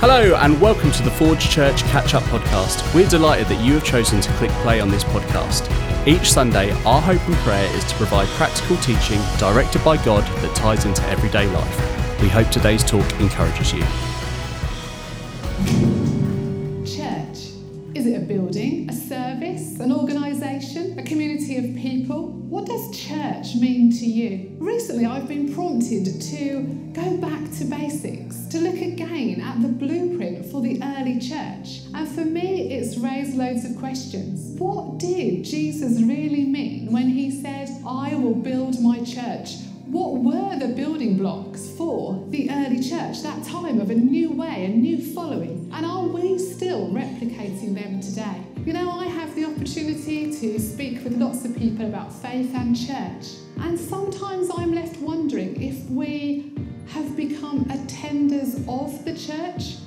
Hello, and welcome to the Forge Church Catch Up Podcast. We're delighted that you have chosen to click play on this podcast. Each Sunday, our hope and prayer is to provide practical teaching directed by God that ties into everyday life. We hope today's talk encourages you. Church mean to you? Recently, I've been prompted to go back to basics, to look again at the blueprint for the early church. And for me, it's raised loads of questions. What did Jesus really mean when he said, I will build my church? What were the building blocks for the early church, that time of a new way, a new following? And are we still replicating them today? You know, I have the opportunity to speak with lots of people about faith and church, and sometimes I'm left wondering if we have become attenders of the church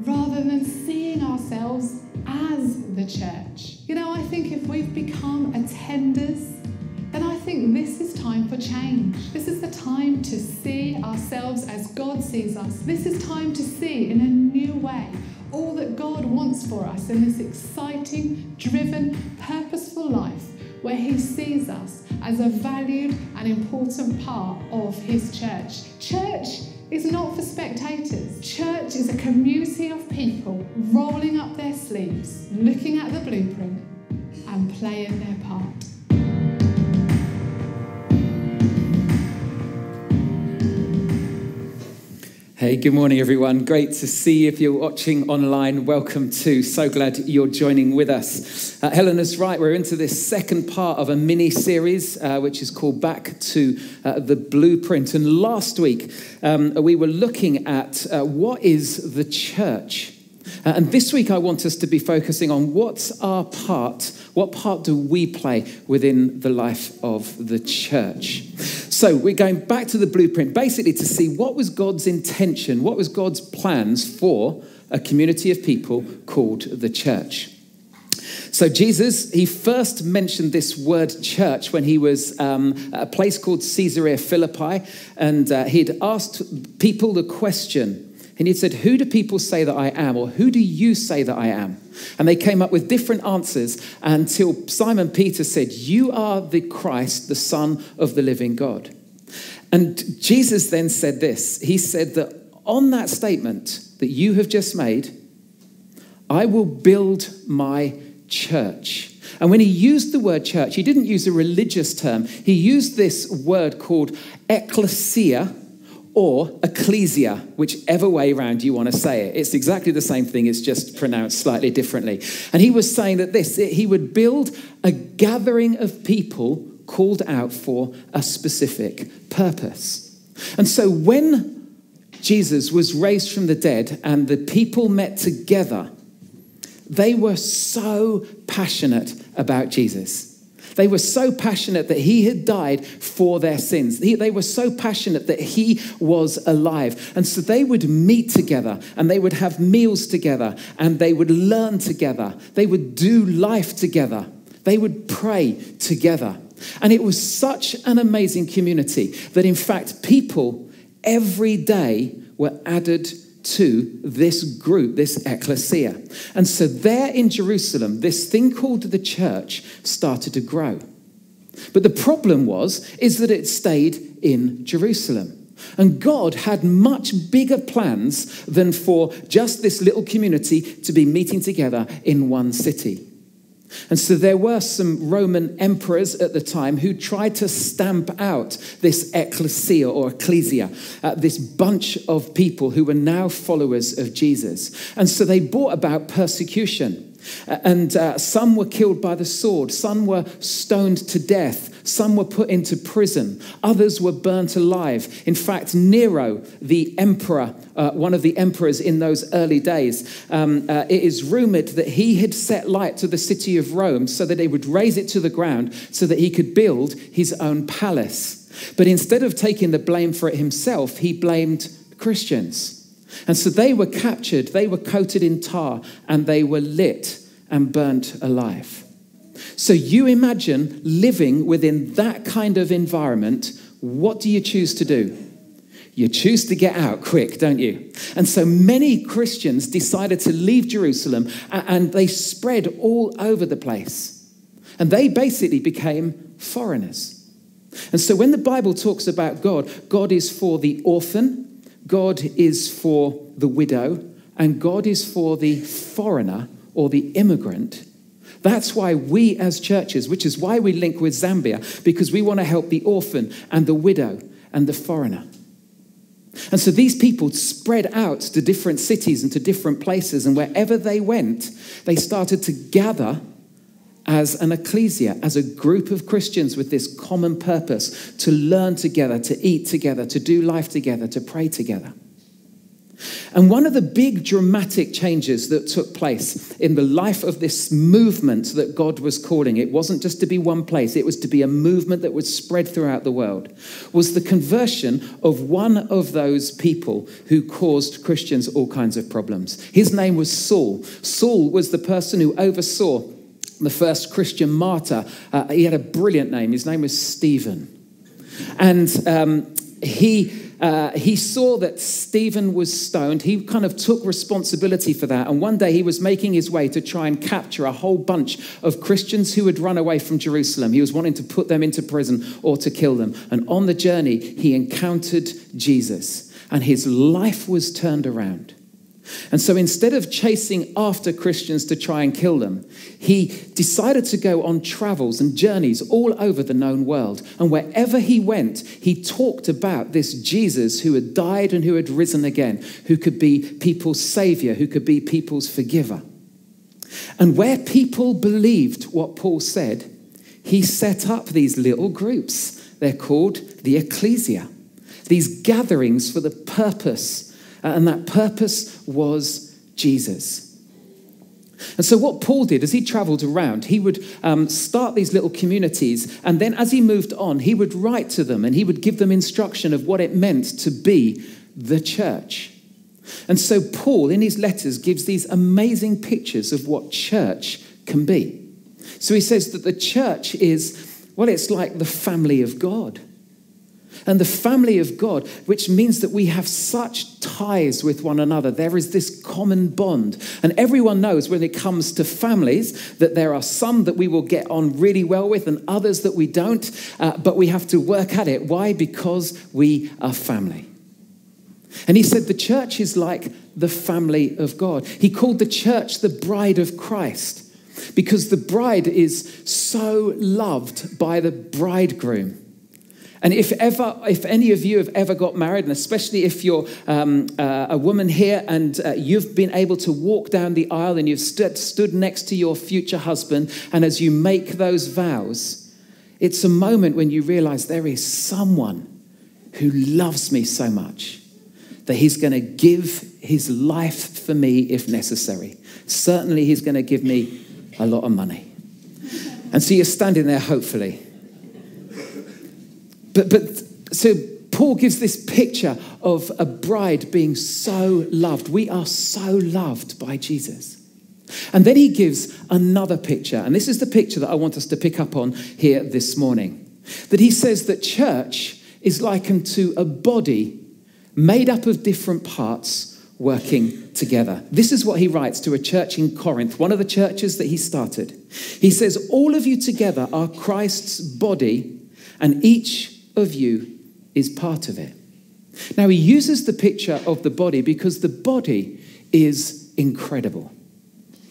rather than seeing ourselves as the church. You know, I think if we've become attenders, think this is time for change. This is the time to see ourselves as God sees us. This is time to see in a new way all that God wants for us in this exciting, driven, purposeful life where He sees us as a valued and important part of His church. Church is not for spectators. Church is a community of people rolling up their sleeves, looking at the blueprint, and playing their part. Hey, good morning, everyone. Great to see you. If you're watching online, welcome to. So glad you're joining with us. Uh, Helena's right. We're into this second part of a mini series, uh, which is called Back to uh, the Blueprint. And last week, um, we were looking at uh, what is the church. Uh, and this week, I want us to be focusing on what's our part, what part do we play within the life of the church? So, we're going back to the blueprint basically to see what was God's intention, what was God's plans for a community of people called the church. So, Jesus, he first mentioned this word church when he was um, at a place called Caesarea Philippi, and uh, he'd asked people the question and he said, Who do people say that I am? Or who do you say that I am? And they came up with different answers until Simon Peter said, You are the Christ, the Son of the living God. And Jesus then said this He said that on that statement that you have just made, I will build my church. And when he used the word church, he didn't use a religious term. He used this word called ecclesia, or ecclesia, whichever way around you want to say it. It's exactly the same thing, it's just pronounced slightly differently. And he was saying that this, he would build a gathering of people called out for a specific purpose. And so when Jesus was raised from the dead and the people met together, they were so passionate about Jesus. They were so passionate that he had died for their sins. They were so passionate that he was alive. And so they would meet together and they would have meals together and they would learn together. They would do life together. They would pray together. And it was such an amazing community that, in fact, people every day were added to this group, this ecclesia. And so, there in Jerusalem, this thing called the church started to grow. But the problem was, is that it stayed in Jerusalem. And God had much bigger plans than for just this little community to be meeting together in one city. And so there were some Roman emperors at the time who tried to stamp out this ecclesia or ecclesia, uh, this bunch of people who were now followers of Jesus. And so they brought about persecution. And uh, some were killed by the sword, some were stoned to death, some were put into prison, others were burnt alive. In fact, Nero, the emperor, uh, one of the emperors in those early days, um, uh, it is rumored that he had set light to the city of Rome so that he would raze it to the ground so that he could build his own palace. But instead of taking the blame for it himself, he blamed Christians. And so they were captured, they were coated in tar, and they were lit and burnt alive. So you imagine living within that kind of environment. What do you choose to do? you choose to get out quick, don't you? And so many Christians decided to leave Jerusalem and they spread all over the place. And they basically became foreigners. And so when the Bible talks about God, God is for the orphan, God is for the widow, and God is for the foreigner or the immigrant. That's why we as churches, which is why we link with Zambia, because we want to help the orphan and the widow and the foreigner. And so these people spread out to different cities and to different places, and wherever they went, they started to gather as an ecclesia, as a group of Christians with this common purpose to learn together, to eat together, to do life together, to pray together. And one of the big dramatic changes that took place in the life of this movement that God was calling, it wasn't just to be one place, it was to be a movement that would spread throughout the world, was the conversion of one of those people who caused Christians all kinds of problems. His name was Saul. Saul was the person who oversaw the first Christian martyr. Uh, he had a brilliant name. His name was Stephen. And um, he. Uh, he saw that Stephen was stoned. He kind of took responsibility for that. And one day he was making his way to try and capture a whole bunch of Christians who had run away from Jerusalem. He was wanting to put them into prison or to kill them. And on the journey, he encountered Jesus, and his life was turned around. And so instead of chasing after Christians to try and kill them, he decided to go on travels and journeys all over the known world. And wherever he went, he talked about this Jesus who had died and who had risen again, who could be people's savior, who could be people's forgiver. And where people believed what Paul said, he set up these little groups. They're called the ecclesia, these gatherings for the purpose and that purpose was Jesus. And so, what Paul did as he traveled around, he would um, start these little communities, and then as he moved on, he would write to them and he would give them instruction of what it meant to be the church. And so, Paul, in his letters, gives these amazing pictures of what church can be. So, he says that the church is, well, it's like the family of God and the family of God, which means that we have such ties with one another. There is this common bond. And everyone knows when it comes to families that there are some that we will get on really well with and others that we don't, uh, but we have to work at it. Why? Because we are family. And he said the church is like the family of God. He called the church the bride of Christ because the bride is so loved by the bridegroom. And if ever, if any of you have ever got married, and especially if you're um, uh, a woman here and uh, you've been able to walk down the aisle and you've stood, stood next to your future husband, and as you make those vows, it's a moment when you realize there is someone who loves me so much that he's going to give his life for me if necessary. Certainly, he's going to give me a lot of money. And so you're standing there, hopefully but, but so Paul gives this picture of a bride being so loved. We are so loved by Jesus. And then he gives another picture, and this is the picture that I want us to pick up on here this morning. That he says that church is likened to a body made up of different parts working together. This is what he writes to a church in Corinth, one of the churches that he started. He says, All of you together are Christ's body, and each of you is part of it. Now, he uses the picture of the body because the body is incredible.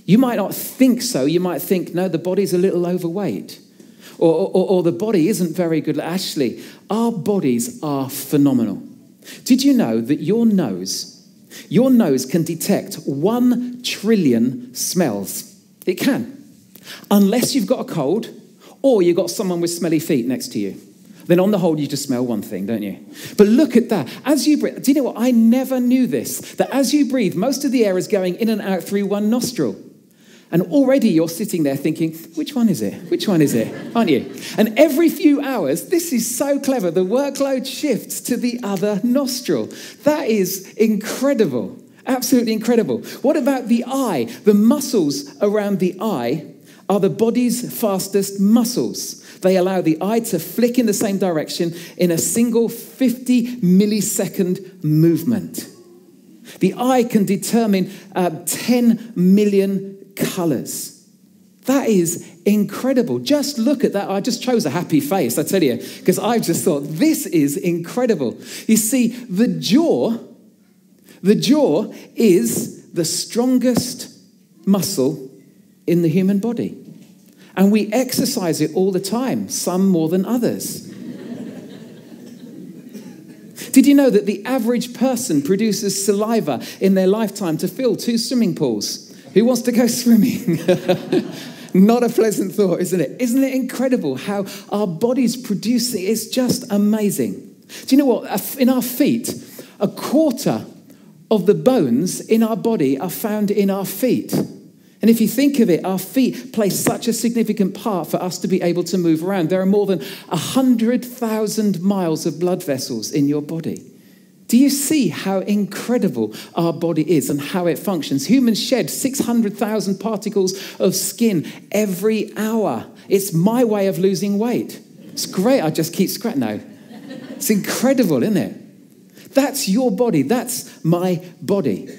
You might not think so. You might think, no, the body's a little overweight. Or, or, or, the body isn't very good. Actually, our bodies are phenomenal. Did you know that your nose, your nose can detect one trillion smells? It can. Unless you've got a cold or you've got someone with smelly feet next to you then on the whole, you just smell one thing, don't you? But look at that. As you breathe, do you know what? I never knew this that as you breathe, most of the air is going in and out through one nostril. And already you're sitting there thinking, which one is it? Which one is it? Aren't you? And every few hours, this is so clever, the workload shifts to the other nostril. That is incredible. Absolutely incredible. What about the eye? The muscles around the eye are the body's fastest muscles. They allow the eye to flick in the same direction in a single 50 millisecond movement. The eye can determine uh, 10 million colors. That is incredible. Just look at that. I just chose a happy face, I tell you, because I just thought, this is incredible. You see, the jaw, the jaw is the strongest muscle in the human body. And we exercise it all the time, some more than others. Did you know that the average person produces saliva in their lifetime to fill two swimming pools? Who wants to go swimming? Not a pleasant thought, isn't it? Isn't it incredible how our bodies produce it? It's just amazing. Do you know what? In our feet, a quarter of the bones in our body are found in our feet. And if you think of it, our feet play such a significant part for us to be able to move around. There are more than 100,000 miles of blood vessels in your body. Do you see how incredible our body is and how it functions? Humans shed 600,000 particles of skin every hour. It's my way of losing weight. It's great. I just keep scratching now. It's incredible, isn't it? That's your body. That's my body.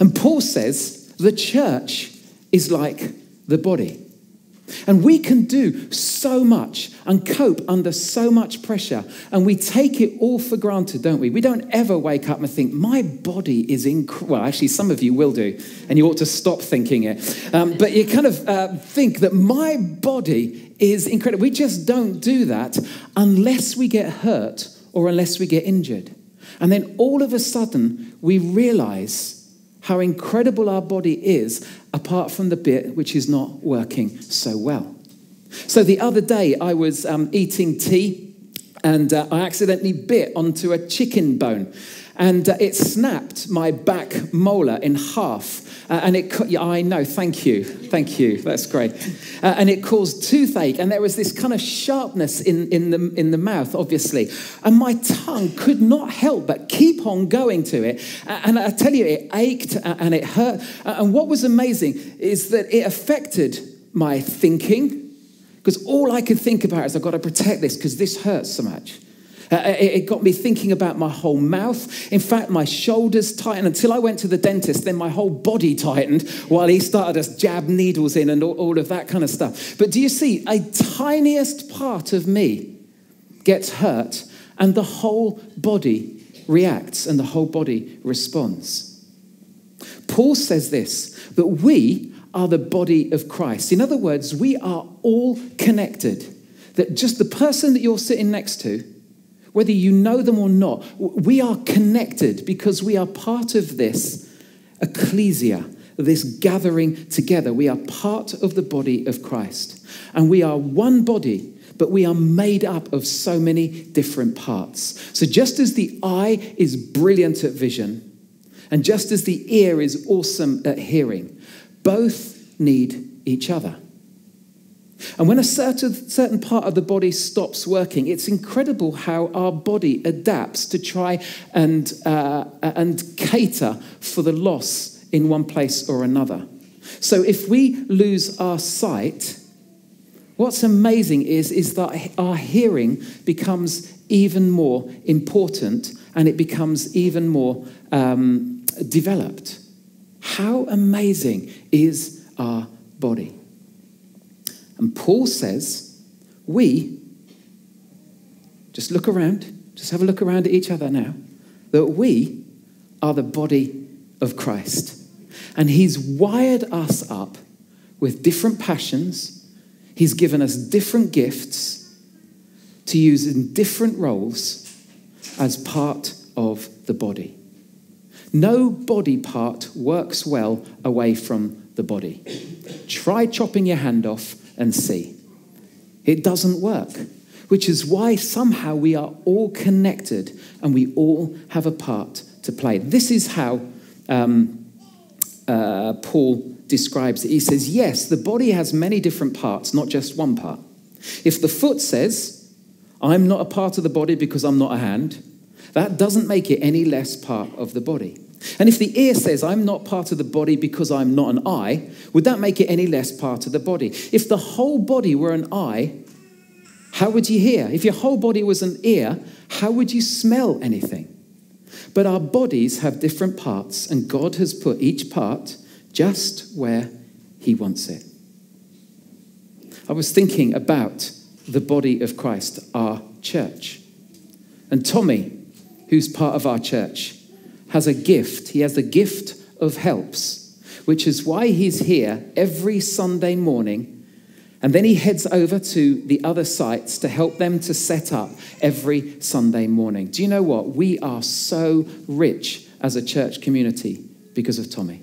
And Paul says the church is like the body. And we can do so much and cope under so much pressure. And we take it all for granted, don't we? We don't ever wake up and think, my body is incredible. Well, actually, some of you will do, and you ought to stop thinking it. Um, but you kind of uh, think that my body is incredible. We just don't do that unless we get hurt or unless we get injured. And then all of a sudden, we realize how incredible our body is apart from the bit which is not working so well. So the other day, I was um, eating tea and uh, I accidentally bit onto a chicken bone and uh, it snapped my back molar in half. Uh, and it, yeah, I know, thank you, thank you, that's great. Uh, and it caused toothache, and there was this kind of sharpness in, in, the, in the mouth, obviously. And my tongue could not help but keep on going to it. And I tell you, it ached uh, and it hurt. Uh, and what was amazing is that it affected my thinking, because all I could think about is I've got to protect this because this hurts so much. Uh, it got me thinking about my whole mouth. In fact, my shoulders tightened until I went to the dentist. Then my whole body tightened while he started to jab needles in and all of that kind of stuff. But do you see, a tiniest part of me gets hurt, and the whole body reacts and the whole body responds. Paul says this that we are the body of Christ. In other words, we are all connected. That just the person that you're sitting next to, whether you know them or not, we are connected because we are part of this ecclesia, this gathering together. We are part of the body of Christ. And we are one body, but we are made up of so many different parts. So just as the eye is brilliant at vision, and just as the ear is awesome at hearing, both need each other. And when a certain, certain part of the body stops working, it's incredible how our body adapts to try and, uh, and cater for the loss in one place or another. So if we lose our sight, what's amazing is, is that our hearing becomes even more important and it becomes even more um, developed. How amazing is our body? And Paul says, we, just look around, just have a look around at each other now, that we are the body of Christ. And he's wired us up with different passions, he's given us different gifts to use in different roles as part of the body. No body part works well away from the body. Try chopping your hand off and see. It doesn't work, which is why somehow we are all connected and we all have a part to play. This is how um, uh, Paul describes it. He says, Yes, the body has many different parts, not just one part. If the foot says, I'm not a part of the body because I'm not a hand, that doesn't make it any less part of the body. And if the ear says, I'm not part of the body because I'm not an eye, would that make it any less part of the body? If the whole body were an eye, how would you hear? If your whole body was an ear, how would you smell anything? But our bodies have different parts, and God has put each part just where He wants it. I was thinking about the body of Christ, our church. And Tommy, who's part of our church, has a gift. He has the gift of helps, which is why he's here every Sunday morning. And then he heads over to the other sites to help them to set up every Sunday morning. Do you know what? We are so rich as a church community because of Tommy.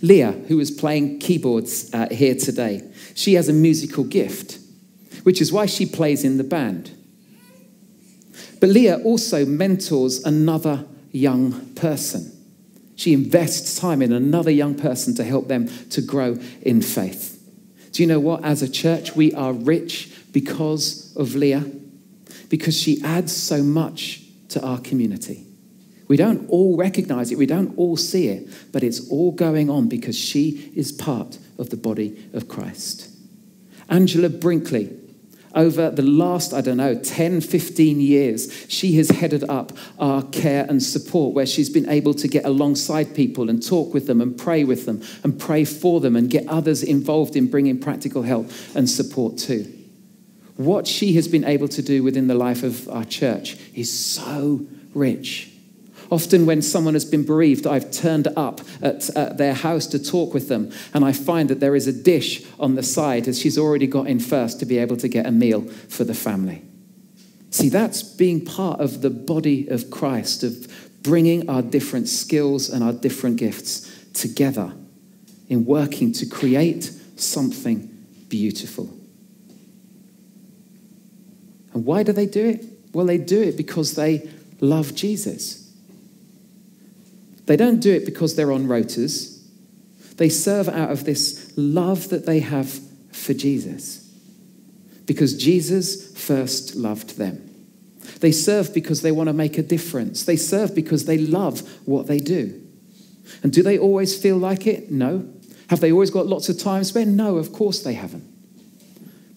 Leah, who is playing keyboards uh, here today, she has a musical gift, which is why she plays in the band. But Leah also mentors another young person. She invests time in another young person to help them to grow in faith. Do you know what? As a church, we are rich because of Leah, because she adds so much to our community. We don't all recognize it, we don't all see it, but it's all going on because she is part of the body of Christ. Angela Brinkley over the last, I don't know, 10, 15 years, she has headed up our care and support, where she's been able to get alongside people and talk with them and pray with them and pray for them and get others involved in bringing practical help and support too. What she has been able to do within the life of our church is so rich. Often, when someone has been bereaved, I've turned up at, at, their house to talk with them, and I find that there is a dish on the side as she's already got in first to be able to get a meal for the family. See, that's being part of the body of Christ, of bringing our different skills and our different gifts together in working to create something beautiful. And why do they do it? Well, they do it because they love Jesus. They don't do it because they're on rotas. They serve out of this love that they have for Jesus. Because Jesus first loved them. They serve because they want to make a difference. They serve because they love what they do. And do they always feel like it? No. Have they always got lots of time spent? No, of course they haven't.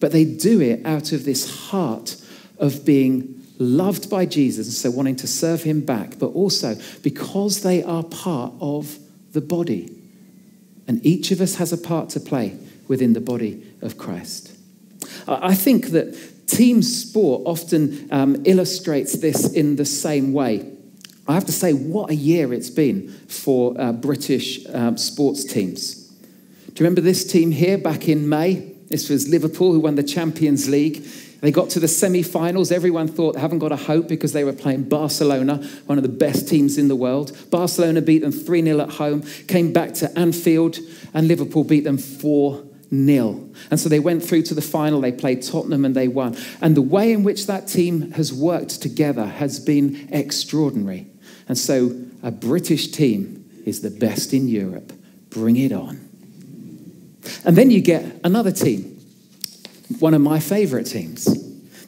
But they do it out of this heart of being loved by Jesus, and so wanting to serve him back, but also because they are part of the body. And each of us has a part to play within the body of Christ. I think that team sport often um, illustrates this in the same way. I have to say, what a year it's been for uh, British um, sports teams. Do you remember this team here back in May? This was Liverpool who won the Champions League. They got to the semi finals. Everyone thought they haven't got a hope because they were playing Barcelona, one of the best teams in the world. Barcelona beat them 3 0 at home, came back to Anfield, and Liverpool beat them 4 0. And so they went through to the final. They played Tottenham and they won. And the way in which that team has worked together has been extraordinary. And so a British team is the best in Europe. Bring it on. And then you get another team one of my favourite teams.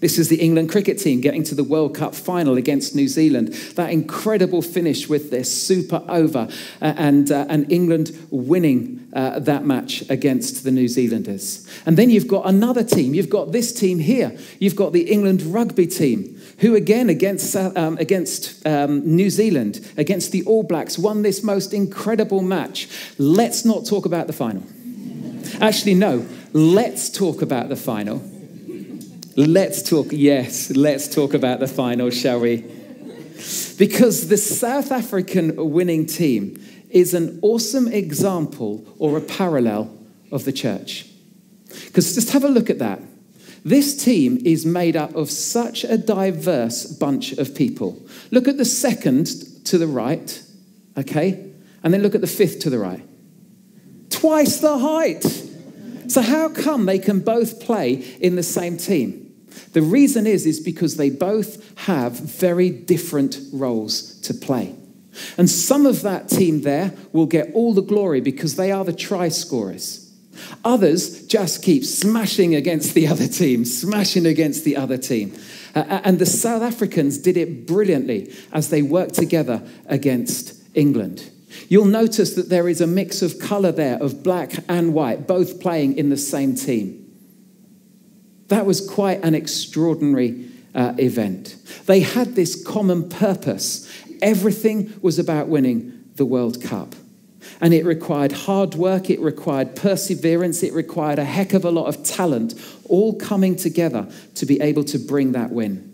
This is the England cricket team getting to the World Cup final against New Zealand. That incredible finish with their super over uh, and, uh, and England winning uh, that match against the New Zealanders. And then you've got another team. You've got this team here. You've got the England rugby team, who again against, um, against um, New Zealand, against the All Blacks, won this most incredible match. Let's not talk about the final. Actually, no. Let's talk about the final. Let's talk, yes, let's talk about the final, shall we? Because the South African winning team is an awesome example or a parallel of the church. Because just have a look at that. This team is made up of such a diverse bunch of people. Look at the second to the right, okay? And then look at the fifth to the right. Twice the height. So, how come they can both play in the same team? The reason is, is because they both have very different roles to play. And some of that team there will get all the glory because they are the try scorers. Others just keep smashing against the other team, smashing against the other team. Uh, and the South Africans did it brilliantly as they worked together against England. You'll notice that there is a mix of colour there of black and white, both playing in the same team. That was quite an extraordinary uh, event. They had this common purpose. Everything was about winning the World Cup. And it required hard work, it required perseverance, it required a heck of a lot of talent, all coming together to be able to bring that win.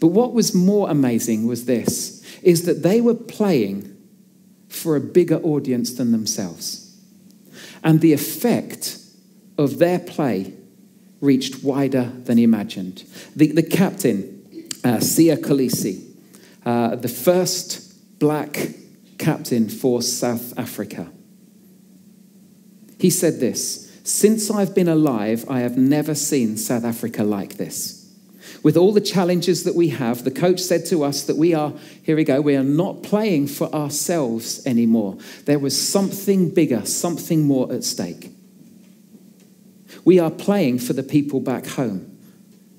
But what was more amazing was this is that they were playing for a bigger audience than themselves. And the effect of their play reached wider than imagined. The, the captain, uh, Siya Kolisi, uh, the first black captain for South Africa, he said this Since I've been alive, I have never seen South Africa like this. With all the challenges that we have, the coach said to us that we are, here we go, we are not playing for ourselves anymore. There was something bigger, something more at stake. We are playing for the people back home.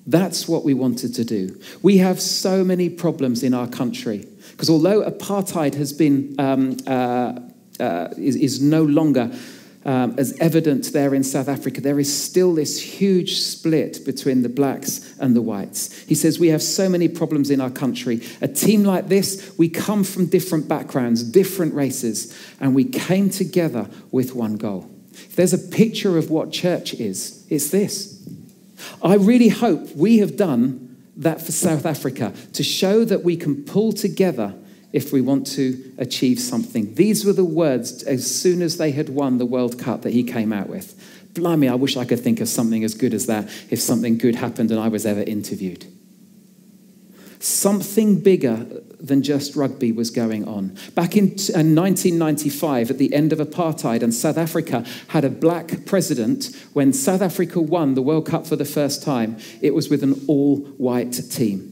That's what we wanted to do. We have so many problems in our country because although apartheid has been um, uh, uh, is, is, no longer um, as evident there in South Africa, there is still this huge split between the blacks and the whites. He says, We have so many problems in our country. A team like this, we come from different backgrounds, different races, and we came together with one goal. If there's a picture of what church is, it's this. I really hope we have done that for South Africa to show that we can pull together if we want to achieve something. These were the words as soon as they had won the World Cup that he came out with. Blimey, I wish I could think of something as good as that if something good happened and I was ever interviewed. Something bigger than just rugby was going on. Back in 1995, uh, at the end of apartheid, and South Africa had a black president, when South Africa won the World Cup for the first time, it was with an all white team.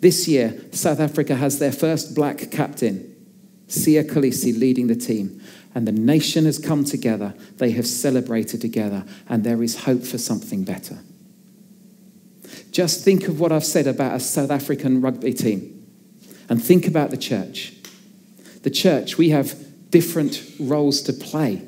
This year, South Africa has their first black captain, Siya Kolisi, leading the team. And the nation has come together. They have celebrated together, and there is hope for something better. Just think of what I've said about a South African rugby team, and think about the church. The church, we have different roles to play.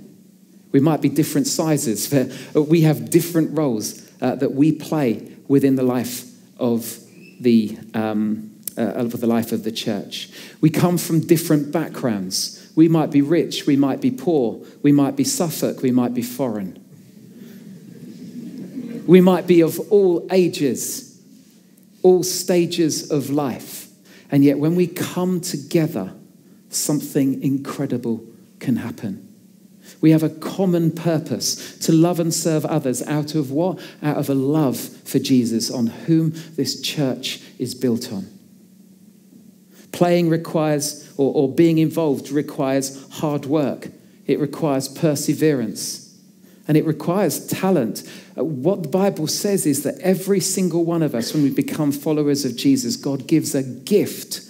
We might be different sizes, but we have different roles uh, that we play within the life of the, um, uh, of the life of the church. We come from different backgrounds. We might be rich, we might be poor, we might be Suffolk, we might be foreign. We might be of all ages, all stages of life. And yet, when we come together, something incredible can happen. We have a common purpose to love and serve others out of what? Out of a love for Jesus, on whom this church is built on. Playing requires, or, or being involved requires hard work, it requires perseverance. And it requires talent. Uh, what the Bible says is that every single one of us, when we become followers of Jesus, God gives a gift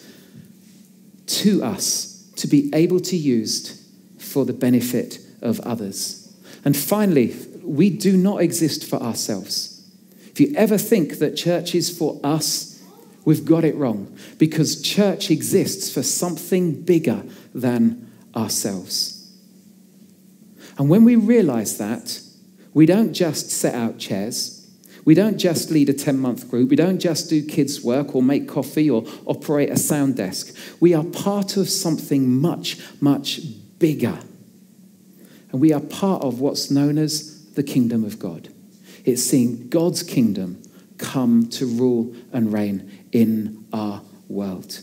to us to be able to use for the benefit of others. And finally, we do not exist for ourselves. If you ever think that church is for us, we've got it wrong because church exists for something bigger than ourselves. And when we realize that, we don't just set out chairs. We don't just lead a 10 month group. We don't just do kids' work or make coffee or operate a sound desk. We are part of something much, much bigger and we are part of what's known as the kingdom of God. It's seeing God's kingdom come to rule and reign in our world.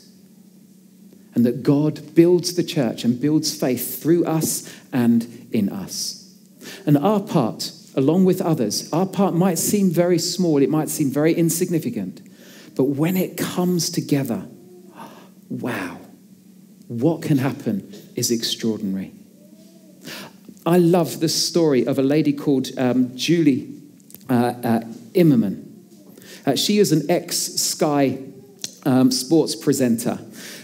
And that God builds the church and builds faith through us and in us. And our part, along with others, our part might seem very small, it might seem very insignificant. But when it comes together, wow, what can happen is extraordinary. I love the story of a lady called um, Julie uh, uh, Immonen. Uh, she is an ex Sky um, sports presenter.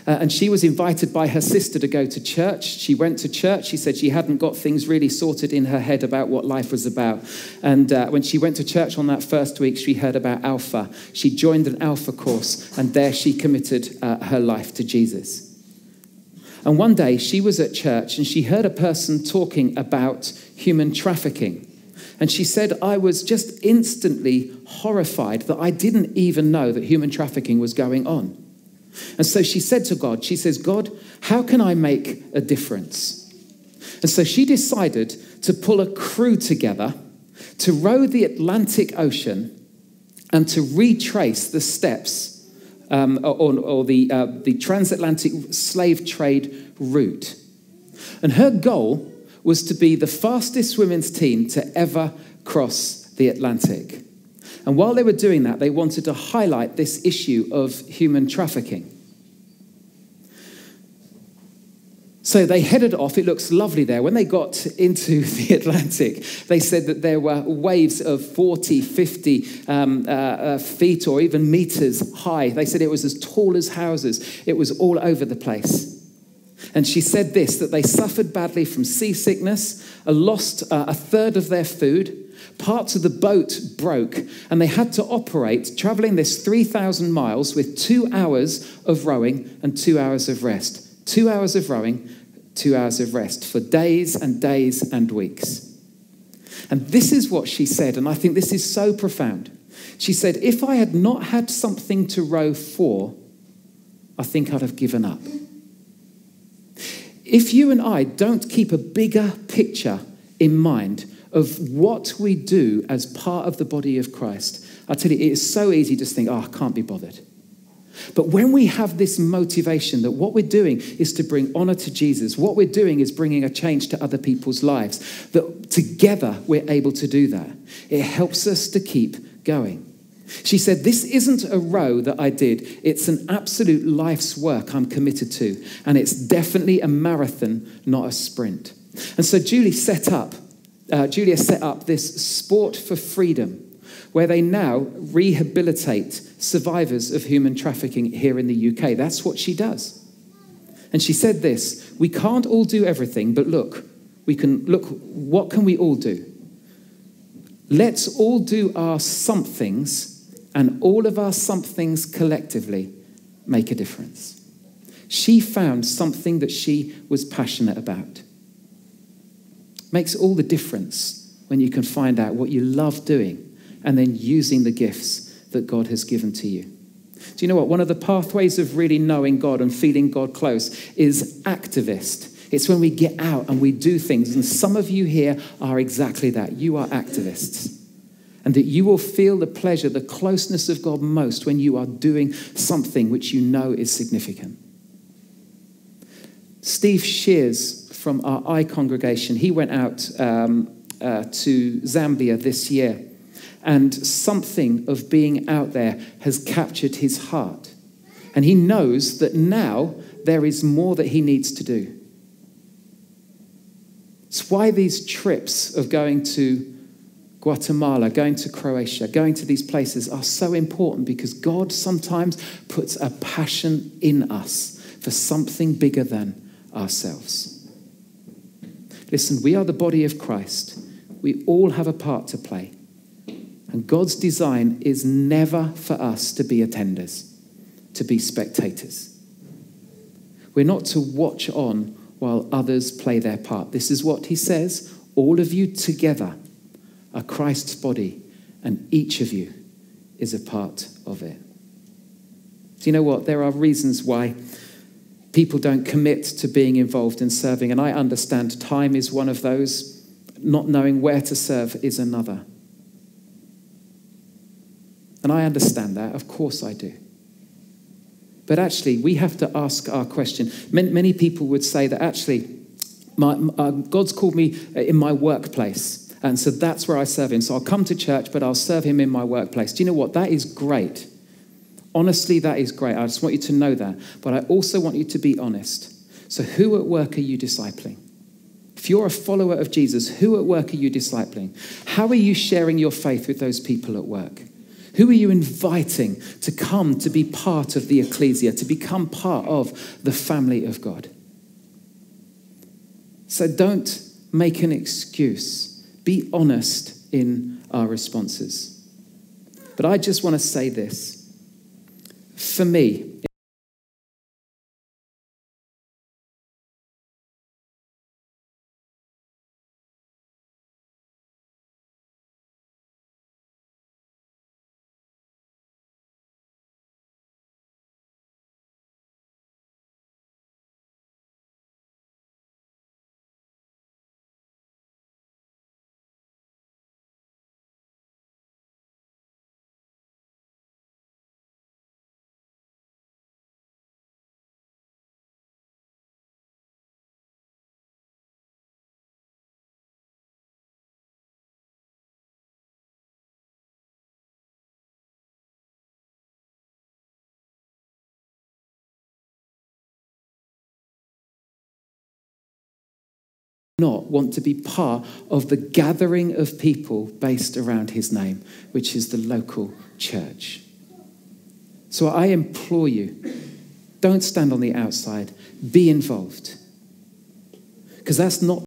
Uh, and she was invited by her sister to go to church. She went to church. She said she hadn't got things really sorted in her head about what life was about. And uh, when she went to church on that first week, she heard about Alpha. She joined an Alpha course, and there she committed uh, her life to Jesus. And one day she was at church and she heard a person talking about human trafficking. And she said, I was just instantly horrified that I didn't even know that human trafficking was going on. And so she said to God, She says, God, how can I make a difference? And so she decided to pull a crew together to row the Atlantic Ocean and to retrace the steps um, or, or, the, uh, the transatlantic slave trade route. And her goal was to be the fastest women's team to ever cross the Atlantic. And while they were doing that, they wanted to highlight this issue of human trafficking. So they headed off. It looks lovely there. When they got into the Atlantic, they said that there were waves of 40, 50 um, uh, uh, feet or even meters high. They said it was as tall as houses, it was all over the place. And she said this that they suffered badly from seasickness, lost uh, a third of their food, parts of the boat broke, and they had to operate traveling this 3,000 miles with two hours of rowing and two hours of rest. Two hours of rowing, two hours of rest for days and days and weeks. And this is what she said, and I think this is so profound. She said, If I had not had something to row for, I think I'd have given up. If you and I don't keep a bigger picture in mind of what we do as part of the body of Christ, I tell you, it is so easy to think, oh, I can't be bothered. But when we have this motivation that what we're doing is to bring honor to Jesus, what we're doing is bringing a change to other people's lives, that together we're able to do that. It helps us to keep going. She said, This isn't a row that I did. It's an absolute life's work I'm committed to. And it's definitely a marathon, not a sprint. And so Julie set up, uh, Julia set up this sport for freedom where they now rehabilitate survivors of human trafficking here in the UK. That's what she does. And she said this We can't all do everything, but look, we can look, what can we all do? Let's all do our somethings, and all of our somethings collectively make a difference. She found something that she was passionate about. Makes all the difference when you can find out what you love doing and then using the gifts that God has given to you. Do you know what? One of the pathways of really knowing God and feeling God close is activist. It's when we get out and we do things. And some of you here are exactly that. You are activists. And that you will feel the pleasure, the closeness of God most when you are doing something which you know is significant. Steve Shears from our I congregation, he went out um, uh, to Zambia this year and something of being out there has captured his heart. And he knows that now there is more that he needs to do. It's why these trips of going to Guatemala, going to Croatia, going to these places are so important because God sometimes puts a passion in us for something bigger than ourselves. Listen, we are the body of Christ. We all have a part to play. And God's design is never for us to be attenders, to be spectators. We're not to watch on while others play their part. This is what he says all of you together are Christ's body, and each of you is a part of it. Do you know what? There are reasons why people don't commit to being involved in serving, and I understand time is one of those, not knowing where to serve is another. And I understand that. Of course I do. But actually, we have to ask our question. Many people would say that actually, my, uh, God's called me uh, in my workplace. And so that's where I serve Him. So I'll come to church, but I'll serve Him in my workplace. Do you know what? That is great. Honestly, that is great. I just want you to know that. But I also want you to be honest. So, who at work are you discipling? If you're a follower of Jesus, who at work are you discipling? How are you sharing your faith with those people at work? Who are you inviting to come to be part of the ecclesia, to become part of the family of God? So don't make an excuse. Be honest in our responses. But I just want to say this. For me, not want to be part of the gathering of people based around his name, which is the local church. So I implore you don't stand on the outside, be involved. Because that's not